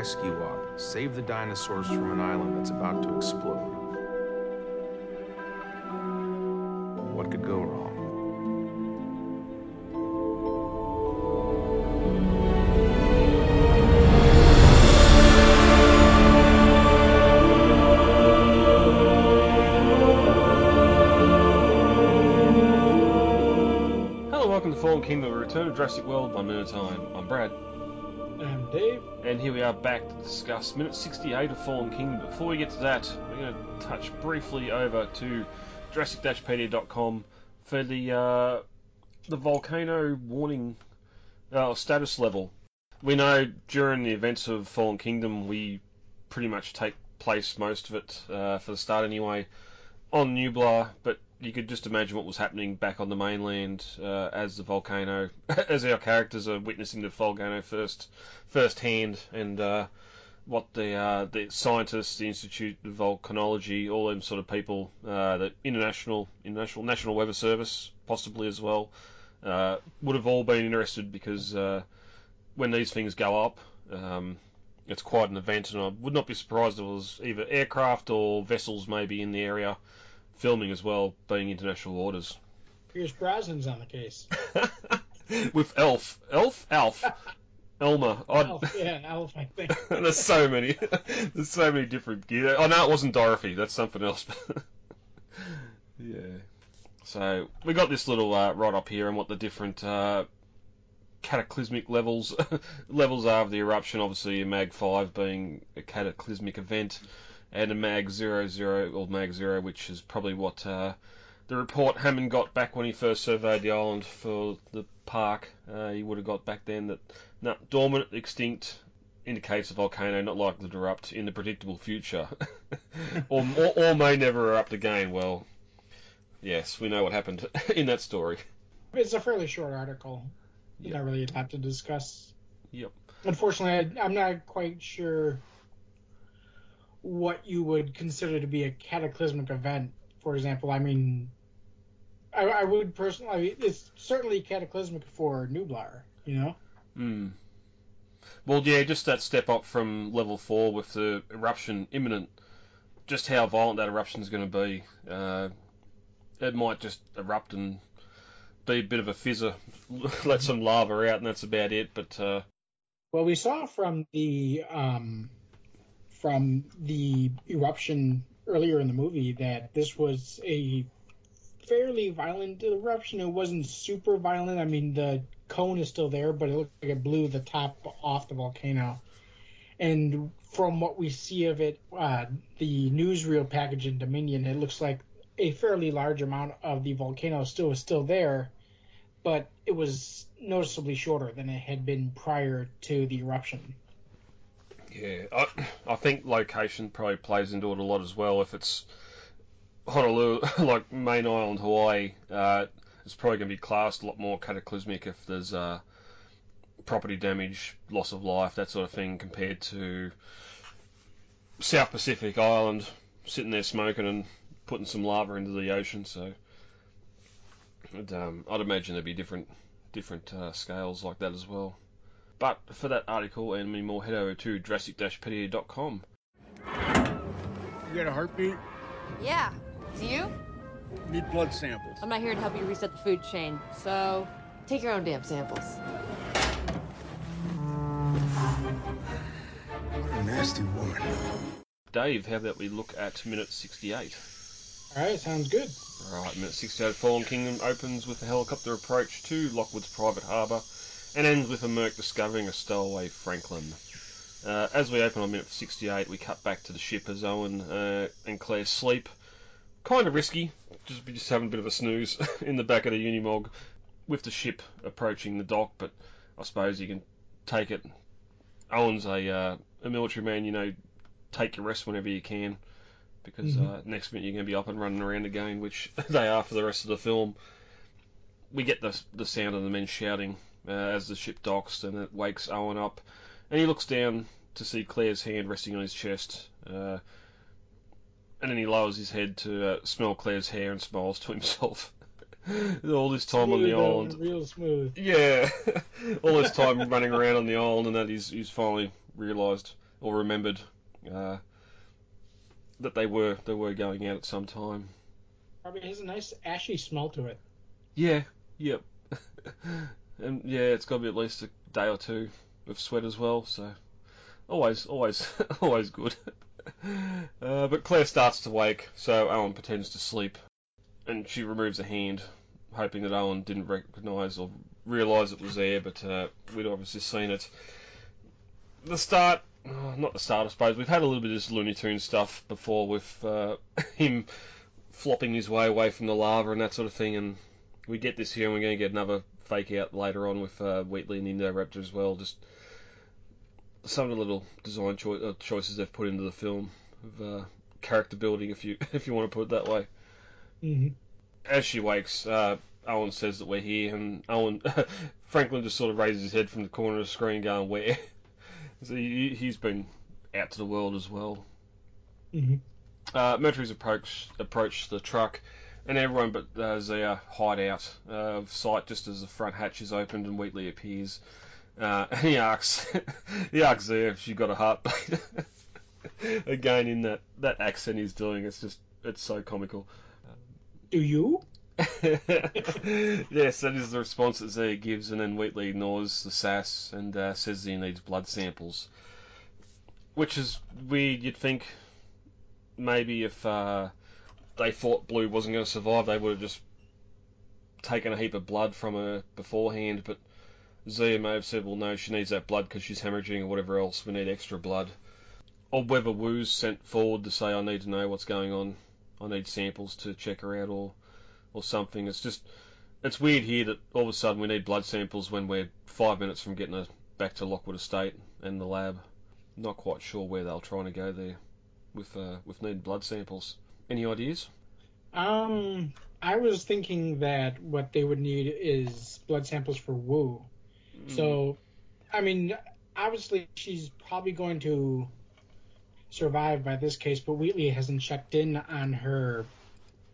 rescue up, save the dinosaurs from an island that's about to explode. What could go wrong? Hello, welcome to Fallen Kingdom, a return of Jurassic World by Minute Time. I'm Brad, Dave. and here we are back to discuss minute 68 of Fallen Kingdom. Before we get to that, we're going to touch briefly over to Jurassic-Pedia.com for the uh, the volcano warning uh, status level. We know during the events of Fallen Kingdom, we pretty much take place most of it uh, for the start anyway on Nublar, but you could just imagine what was happening back on the mainland uh, as the volcano, as our characters are witnessing the volcano first, firsthand, and uh, what the uh, the scientists, the Institute of Volcanology, all them sort of people, uh, the international, international National Weather Service, possibly as well, uh, would have all been interested because uh, when these things go up. Um, it's quite an event, and I would not be surprised if it was either aircraft or vessels maybe in the area filming as well, being international orders. Pierce Brosnan's on the case. With Elf, Elf, Alf, Elmer. Alf, yeah, Alf, I think. there's so many. There's so many different gear. Oh no, it wasn't Dorothy. That's something else. yeah. So we got this little uh, right up here and what the different uh, cataclysmic levels levels are of the eruption. Obviously, a Mag Five being a cataclysmic event, and a Mag Zero Zero or Mag Zero, which is probably what uh, the report Hammond got back when he first surveyed the island for the park. Uh, he would have got back then that no, dormant, extinct, indicates a volcano not likely to erupt in the predictable future, or, or or may never erupt again. Well, yes, we know what happened in that story. It's a fairly short article. Yeah. Not really a lot to discuss. Yep. Unfortunately, I, I'm not quite sure what you would consider to be a cataclysmic event. For example, I mean, I, I would personally, I mean, it's certainly cataclysmic for Nublar, you know? Hmm. Well, yeah, just that step up from level four with the eruption imminent. Just how violent that eruption is going to be. Uh, it might just erupt and be a bit of a fizzer, let some lava out, and that's about it. But uh, Well, we saw from the um, from the eruption earlier in the movie that this was a fairly violent eruption. It wasn't super violent. I mean, the cone is still there, but it looked like it blew the top off the volcano. And from what we see of it, uh, the newsreel package in Dominion, it looks like a fairly large amount of the volcano still is still there, but it was noticeably shorter than it had been prior to the eruption. Yeah, I, I think location probably plays into it a lot as well. If it's Honolulu, like main island Hawaii, uh, it's probably going to be classed a lot more cataclysmic if there's uh, property damage, loss of life, that sort of thing, compared to South Pacific Island, sitting there smoking and putting some lava into the ocean. So, I'd, um, I'd imagine there'd be different different uh, scales like that as well. But for that article and many more, head over to Jurassic-Pedia.com. You got a heartbeat? Yeah. Do you? Need blood samples. I'm not here to help you reset the food chain, so take your own damn samples. What a nasty woman. Dave, how about we look at minute 68? All right, sounds good. Alright, minute 68 of Fallen Kingdom opens with a helicopter approach to Lockwood's private harbour and ends with a Merc discovering a stowaway Franklin. Uh, as we open on minute 68, we cut back to the ship as Owen uh, and Claire sleep. Kind of risky, just just having a bit of a snooze in the back of the Unimog with the ship approaching the dock, but I suppose you can take it. Owen's a, uh, a military man, you know, take your rest whenever you can because Mhm. uh, next minute you're going to be up and running around again, which they are for the rest of the film. We get the the sound of the men shouting uh, as the ship docks, and it wakes Owen up, and he looks down to see Claire's hand resting on his chest, uh, and then he lowers his head to uh, smell Claire's hair and smiles to himself. All this time on the island, Real smooth. yeah, all this time running around on the island, and that he's he's finally realised or remembered uh, that they were they were going out at some time. Probably has a nice ashy smell to it. Yeah, yep. And yeah, it's got to be at least a day or two of sweat as well. So always, always, always good. Uh, but Claire starts to wake, so Owen pretends to sleep, and she removes a hand, hoping that Owen didn't recognise or realise it was there. But uh, we'd obviously seen it. The start, oh, not the start, I suppose. We've had a little bit of this Looney Tunes stuff before with uh, him flopping his way away from the lava and that sort of thing, and we get this here, and we're going to get another fake out later on with uh, Wheatley and the Indoraptor as well. Just some of the little design cho- uh, choices they've put into the film of uh, character building, if you if you want to put it that way. Mm-hmm. As she wakes, uh, Owen says that we're here, and Owen Franklin just sort of raises his head from the corner of the screen, going, "Where?" so he, he's been out to the world as well. Mm-hmm. Uh, Mercury's approach approached the truck, and everyone but uh, Zia hide out uh, of sight just as the front hatch is opened and Wheatley appears. Uh, and he asks, he asks Zia if she got a heartbeat. Again, in that, that accent he's doing, it's just it's so comical. Do you? yes, that is the response that Zia gives, and then Wheatley ignores the sass and uh, says he needs blood samples, which is weird. You'd think maybe if uh, they thought Blue wasn't going to survive, they would have just taken a heap of blood from her beforehand. But Zia may have said, "Well, no, she needs that blood because she's hemorrhaging or whatever else. We need extra blood." Or whether Wu's sent forward to say, "I need to know what's going on. I need samples to check her out," or or something. It's just it's weird here that all of a sudden we need blood samples when we're five minutes from getting her back to Lockwood Estate and the lab. Not quite sure where they're trying to go there with uh, with needing blood samples. Any ideas? Um, I was thinking that what they would need is blood samples for Wu. So, I mean, obviously she's probably going to survive by this case, but Wheatley hasn't checked in on her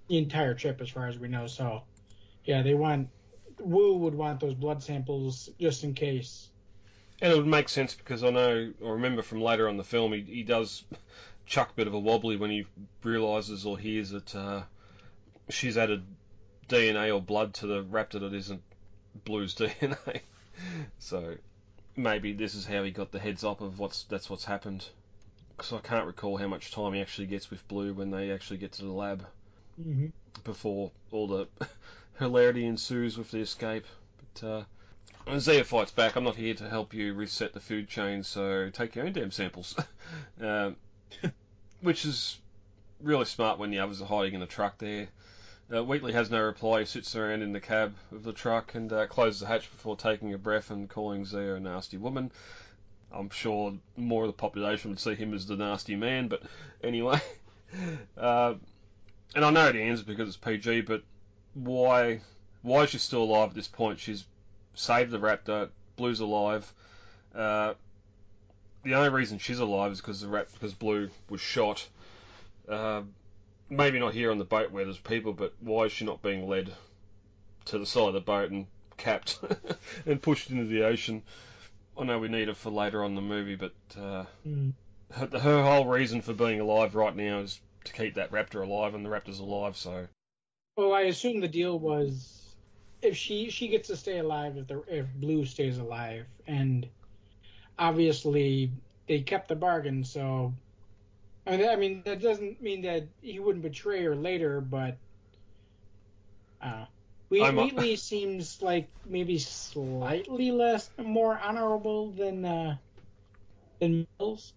the entire trip, as far as we know. So, yeah, they want Wu would want those blood samples just in case. And it would make sense because I know, I remember from later on the film, he, he does chuck bit of a wobbly when he realises or hears that uh, she's added DNA or blood to the raptor that isn't Blue's DNA. so maybe this is how he got the heads up of what's that's what's happened. Because I can't recall how much time he actually gets with Blue when they actually get to the lab Mm-hmm. before all the hilarity ensues with the escape. But uh, Zia fights back, I'm not here to help you reset the food chain, so take your own damn samples. um, which is really smart when the others are hiding in the truck there. Uh, Wheatley has no reply. He sits around in the cab of the truck and uh, closes the hatch before taking a breath and calling Zia a nasty woman. I'm sure more of the population would see him as the nasty man, but anyway. Uh, and I know it ends because it's PG, but why why is she still alive at this point? She's saved the raptor. Blue's alive. Uh, the only reason she's alive is because the rap because Blue was shot. Uh, maybe not here on the boat where there's people, but why is she not being led to the side of the boat and capped and pushed into the ocean? I know we need it for later on in the movie, but uh, Mm. her, her whole reason for being alive right now is to keep that raptor alive, and the raptor's alive. So Well, I assume the deal was if she she gets to stay alive if the if Blue stays alive, and obviously they kept the bargain. So, I mean, I mean that doesn't mean that he wouldn't betray her later, but uh, I'm a- Wheatley seems like maybe slightly less more honorable than uh, than Mills.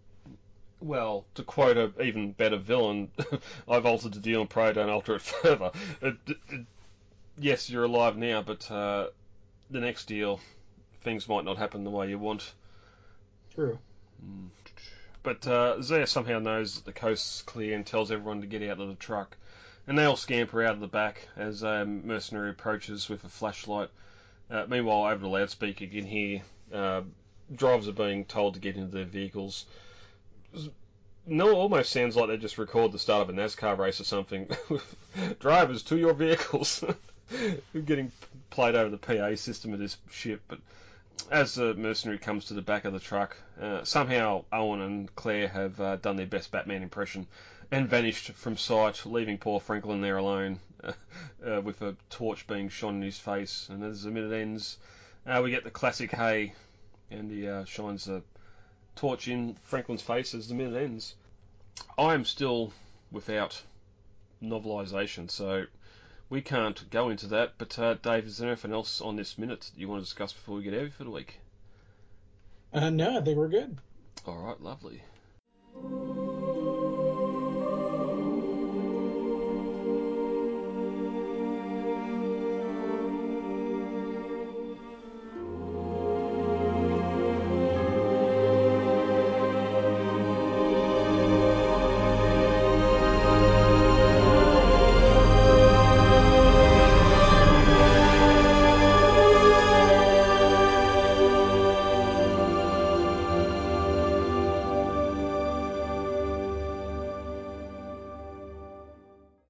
Well, to quote a even better villain, I've altered the deal and pray don't alter it further. It, it, yes, you're alive now, but uh, the next deal, things might not happen the way you want. True. But uh, Zia somehow knows that the coast's clear and tells everyone to get out of the truck. And they all scamper out of the back as a mercenary approaches with a flashlight. Uh, meanwhile, over the loudspeaker, you can hear uh, drivers are being told to get into their vehicles. No, almost sounds like they just record the start of a NASCAR race or something. Drivers to your vehicles. We're getting played over the PA system of this ship, but as the mercenary comes to the back of the truck, uh, somehow Owen and Claire have uh, done their best Batman impression and vanished from sight, leaving poor Franklin there alone uh, with a torch being shone in his face. And as the minute ends, uh, we get the classic hey, and he uh, shines the torch in Franklin's face as the minute ends. I am still without novelisation, so we can't go into that. But uh, Dave, is there anything else on this minute that you want to discuss before we get out for the week? Uh, no, I think we're good. All right, lovely.